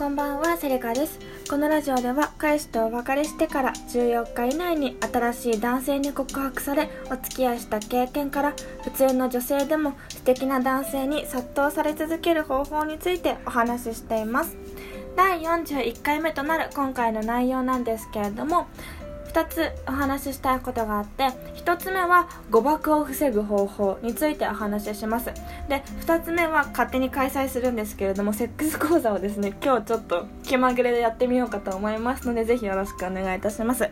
こんばんはセレカです。このラジオでは彼氏とお別れしてから14日以内に新しい男性に告白されお付き合いした経験から普通の女性でも素敵な男性に殺到され続ける方法についてお話ししています。第41回目となる今回の内容なんですけれども2つお話ししたいことがあって1つ目は誤爆を防ぐ方法についてお話ししますで2つ目は勝手に開催するんですけれどもセックス講座をですね今日ちょっと気まぐれでやってみようかと思いますのでぜひよろしくお願いいたします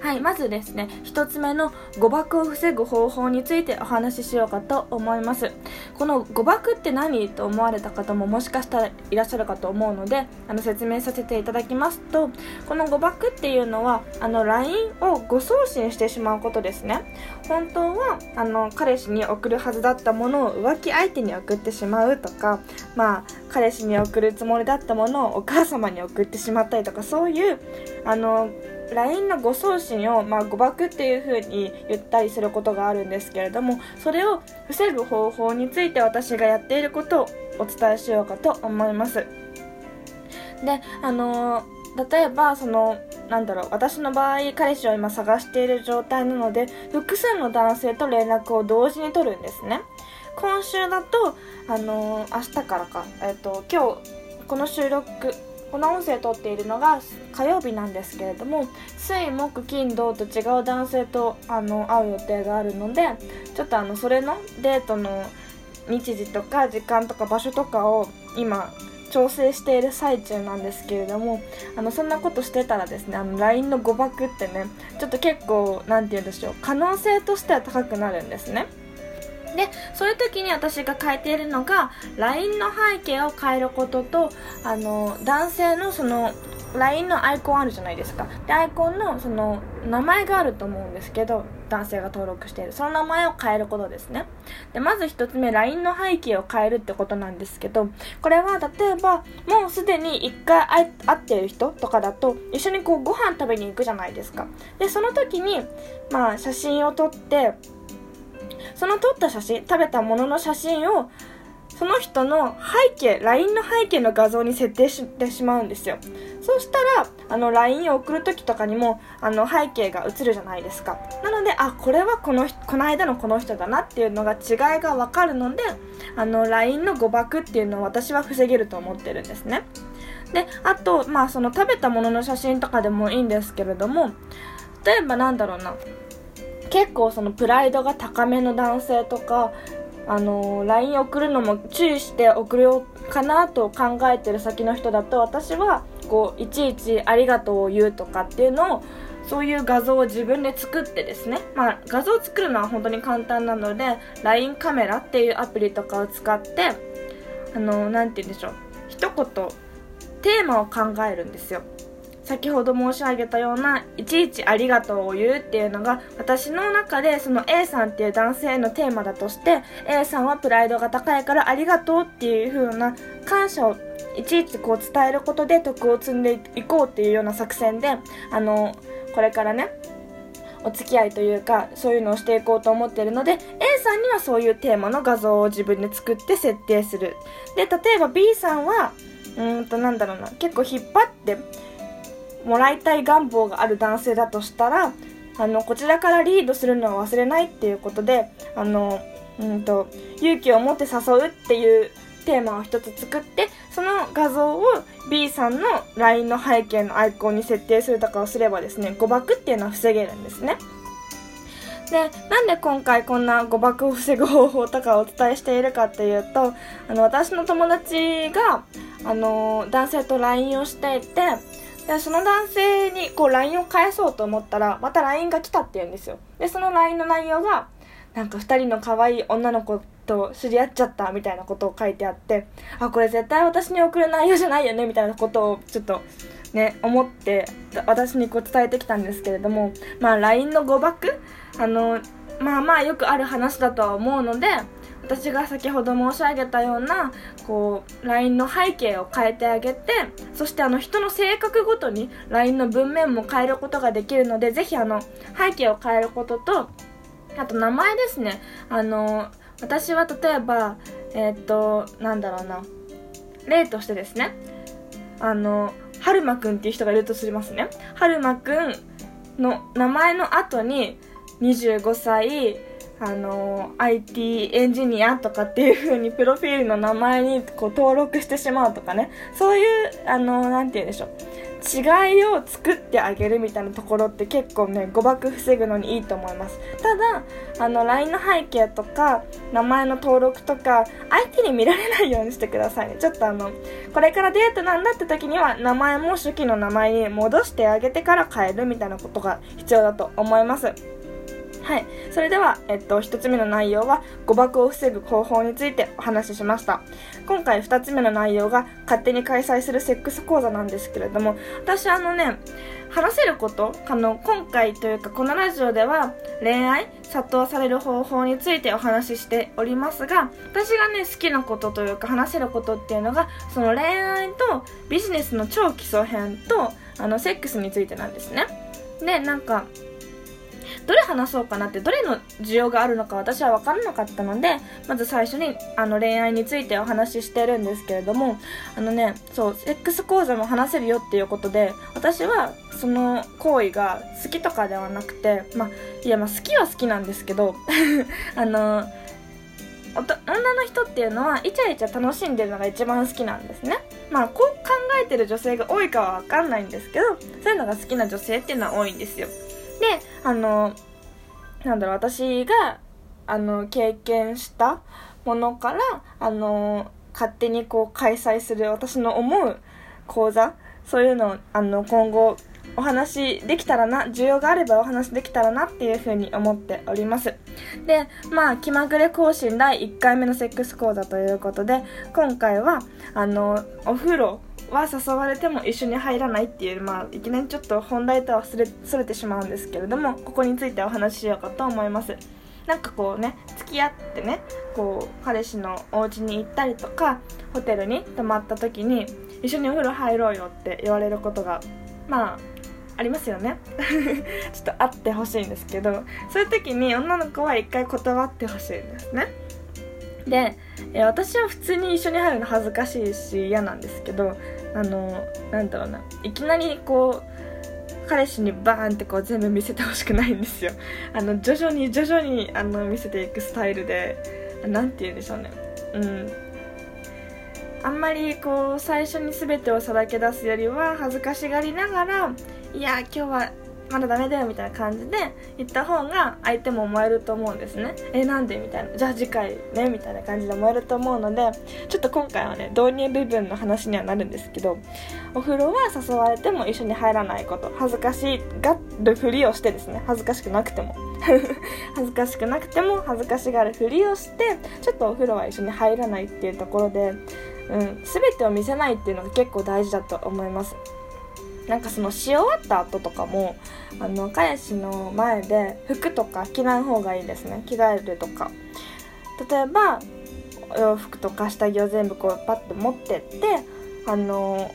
はい、まずですね、1つ目の誤爆を防ぐ方法についてお話ししようかと思います。この誤爆って何と思われた方ももしかしたらいらっしゃるかと思うので、あの説明させていただきますと、この誤爆っていうのは、あの LINE を誤送信してしまうことですね。本当はあの彼氏に送るはずだったものを浮気相手に送ってしまうとか、まあ彼氏に送るつもりだったものをお母様に送ってしまったりとかそういうあの LINE の誤送信を、まあ、誤爆っていう風に言ったりすることがあるんですけれどもそれを防ぐ方法について私がやっていることをお伝えしようかと思います。であのー、例えばそのなんだろう私の場合彼氏を今探している状態なので複数の男性と連絡を同時に取るんですね。今週だとあのー、明日からか、えっと、今日この収録この音声を撮っているのが火曜日なんですけれども水木金土と違う男性とあの会う予定があるのでちょっとあのそれのデートの日時とか時間とか場所とかを今調整している最中なんですけれどもあのそんなことしてたらですねあの LINE の誤爆ってねちょっと結構何て言うんでしょう可能性としては高くなるんですね。でそういう時に私が変えているのが LINE の背景を変えることとあの男性のその LINE のアイコンあるじゃないですか。でアイコンのその名前があると思うんですけど男性が登録している。その名前を変えることですね。でまず1つ目 LINE の背景を変えるってことなんですけどこれは例えばもうすでに1回会っている人とかだと一緒にこうご飯食べに行くじゃないですか。でその時にまあ写真を撮ってその撮った写真食べたものの写真をその人の背景 LINE の背景の画像に設定してしまうんですよ。そうしたらあの LINE を送る時とかにもあの背景が映るじゃないですか。なのであこれはこのこの間のこの人だなっていうのが違いが分かるのであの LINE の誤爆っていうのを私は防げると思ってるんですね。であとまあその食べたものの写真とかでもいいんですけれども例えばなんだろうな。結構そのプライドが高めの男性とかあの LINE 送るのも注意して送るよかなと考えてる先の人だと私はこういちいちありがとうを言うとかっていうのをそういう画像を自分で作ってですね、まあ、画像を作るのは本当に簡単なので LINE カメラっていうアプリとかを使ってあの何て言うんでしょう。一言テーマを考えるんですよ。先ほど申し上げたようないちいちありがとうを言うっていうのが私の中でその A さんっていう男性のテーマだとして A さんはプライドが高いからありがとうっていう風な感謝をいちいちこう伝えることで徳を積んでいこうっていうような作戦であのこれからねお付き合いというかそういうのをしていこうと思ってるので A さんにはそういうテーマの画像を自分で作って設定する。で例えば B さんはうんとなんだろうな結構引っ張ってもらいたい願望がある男性だとしたらあのこちらからリードするのは忘れないっていうことであの、うんと、勇気を持って誘うっていうテーマを一つ作ってその画像を B さんの LINE の背景のアイコンに設定するとかをすればですね誤爆っていうのは防げるんですね。で、なんで今回こんな誤爆を防ぐ方法とかをお伝えしているかっていうと、あの、私の友達が、あの、男性と LINE をしていて、でその男性にこう LINE を返そうと思ったらまた LINE が来たって言うんですよ。でその LINE の内容がなんか2人の可愛い女の子と知り合っちゃったみたいなことを書いてあってあこれ絶対私に送る内容じゃないよねみたいなことをちょっとね思って私にこう伝えてきたんですけれどもまあ LINE の誤爆？あのまあまあよくある話だとは思うので私が先ほど申し上げたようなこう LINE の背景を変えてあげてそしてあの人の性格ごとに LINE の文面も変えることができるのでぜひあの背景を変えることとあと名前ですね。あの私は例えばえー、っとなんだろうな。例としてですね。あの春馬くんっていう人がいるとしますね。春馬くんの名前の後に25歳あの IT エンジニアとかっていう風にプロフィールの名前にこう登録してしまうとかね。そういうあのなて言うんでしょう。違いを作ってあげるみたいなところって結構ね誤爆防ぐのにいいと思います。ただあの LINE の背景とか名前の登録とか相手に見られないようにしてくださいね。ちょっとあのこれからデートなんだって時には名前も初期の名前に戻してあげてから変えるみたいなことが必要だと思います。はい。それでは、えっと、一つ目の内容は、誤爆を防ぐ方法についてお話ししました。今回二つ目の内容が、勝手に開催するセックス講座なんですけれども、私あのね、話せることあの、今回というか、このラジオでは、恋愛、殺到される方法についてお話ししておりますが、私がね、好きなことというか、話せることっていうのが、その恋愛とビジネスの超基礎編と、あの、セックスについてなんですね。で、なんか、どれ話そうかなってどれの需要があるのか私は分からなかったのでまず最初にあの恋愛についてお話ししてるんですけれどもあのねそうセックス講座も話せるよっていうことで私はその行為が好きとかではなくてまあいやまあ好きは好きなんですけど あの女の人っていうのはイチャイチャ楽しんでるのが一番好きなんですね。まあこう考えてる女性が多いかは分かんないんですけどそういうのが好きな女性っていうのは多いんですよ。であのなんだろう私があの経験したものからあの勝手にこう開催する私の思う講座そういうのをあの今後お話できたらな需要があればお話できたらなっていうふうに思っております。でまあ気まぐれ更新第1回目のセックス講座ということで今回はあのお風呂は誘われても一緒に入らないっていう、まあ、いきなりちょっと本題とはそれそれてしまうんですけれどもここについてお話ししようかと思います。なんかこうね付き合ってねこう彼氏のお家に行ったりとかホテルに泊まった時に一緒にお風呂入ろうよって言われることがまあありますよね。ちょっと会ってほしいんですけどそういう時に女の子は一回断ってほしいんですね。で、え私は普通に一緒に入るの恥ずかしいし嫌なんですけどあのなんだろうないきなりこう彼氏にバーンってこう全部見せてほしくないんですよ。あの徐々に徐々にあの見せていくスタイルで何て言うんでしょうね。うん。あんまりこう最初に全てをさらけ出すよりは恥ずかしがりながらいや今日はまだダメだよみたいな感じで言った方が相手も思えると思うんですね。えなんでみたいな。じゃあ次回ねみたいな感じで思えると思うのでちょっと今回はね導入部分の話にはなるんですけどお風呂は誘われても一緒に入らないこと。恥ずかしがるふりをしてですね。恥ずかしくなくても。恥ずかしくなくても恥ずかしがるふりをしてちょっとお風呂は一緒に入らないっていうところで、うん、全てを見せないっていうのが結構大事だと思います。なんかそのし終わった後とかもあの彼氏の前で服とか着ない方がいいですね。着替えるとか。例えばお洋服とか下着を全部こうパッと持ってってあの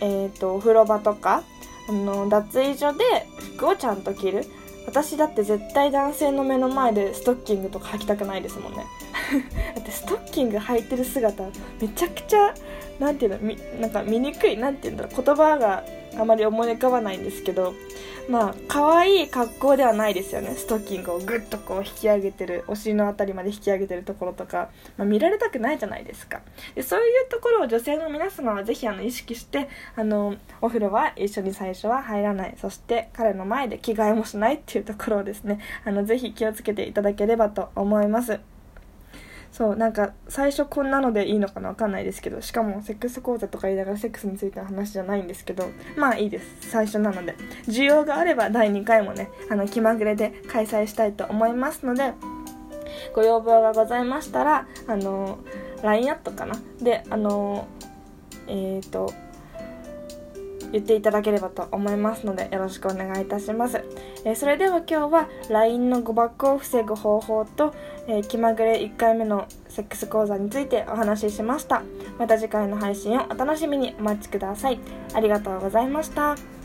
えっ、ー、とお風呂場とかあの脱衣所で服をちゃんと着る。私だって絶対男性の目の前でストッキングとか履きたくないですもんね。だってストッキング履いてる姿めちゃくちゃなんていうのみなんか見にくいなんていうんだろう言葉があまり思い浮かばないんですけどまあ可愛い格好ではないですよね。ストッキングをぐっとこう引き上げてるお尻の辺りまで引き上げてるところとか、まあ、見られたくないじゃないですか。でそういうところを女性の皆様はぜひあの意識してあのお風呂は一緒に最初は入らない。そして彼の前で着替えもしないっていうところをですねあのぜひ気をつけていただければと思います。そうなんか最初こんなのでいいのかなわかんないですけどしかもセックス講座とか言いながらセックスについての話じゃないんですけどまあいいです。最初なので。需要があれば第2回もねあの気まぐれで開催したいと思いますのでご要望がございましたらあの LINE アットかな。であのえっ、ー、と言っていただければと思いますのでよろしくお願いいたします、えー、それでは今日は LINE の誤爆を防ぐ方法と、えー、気まぐれ1回目のセックス講座についてお話ししました。また次回の配信をお楽しみにお待ちください。ありがとうございました。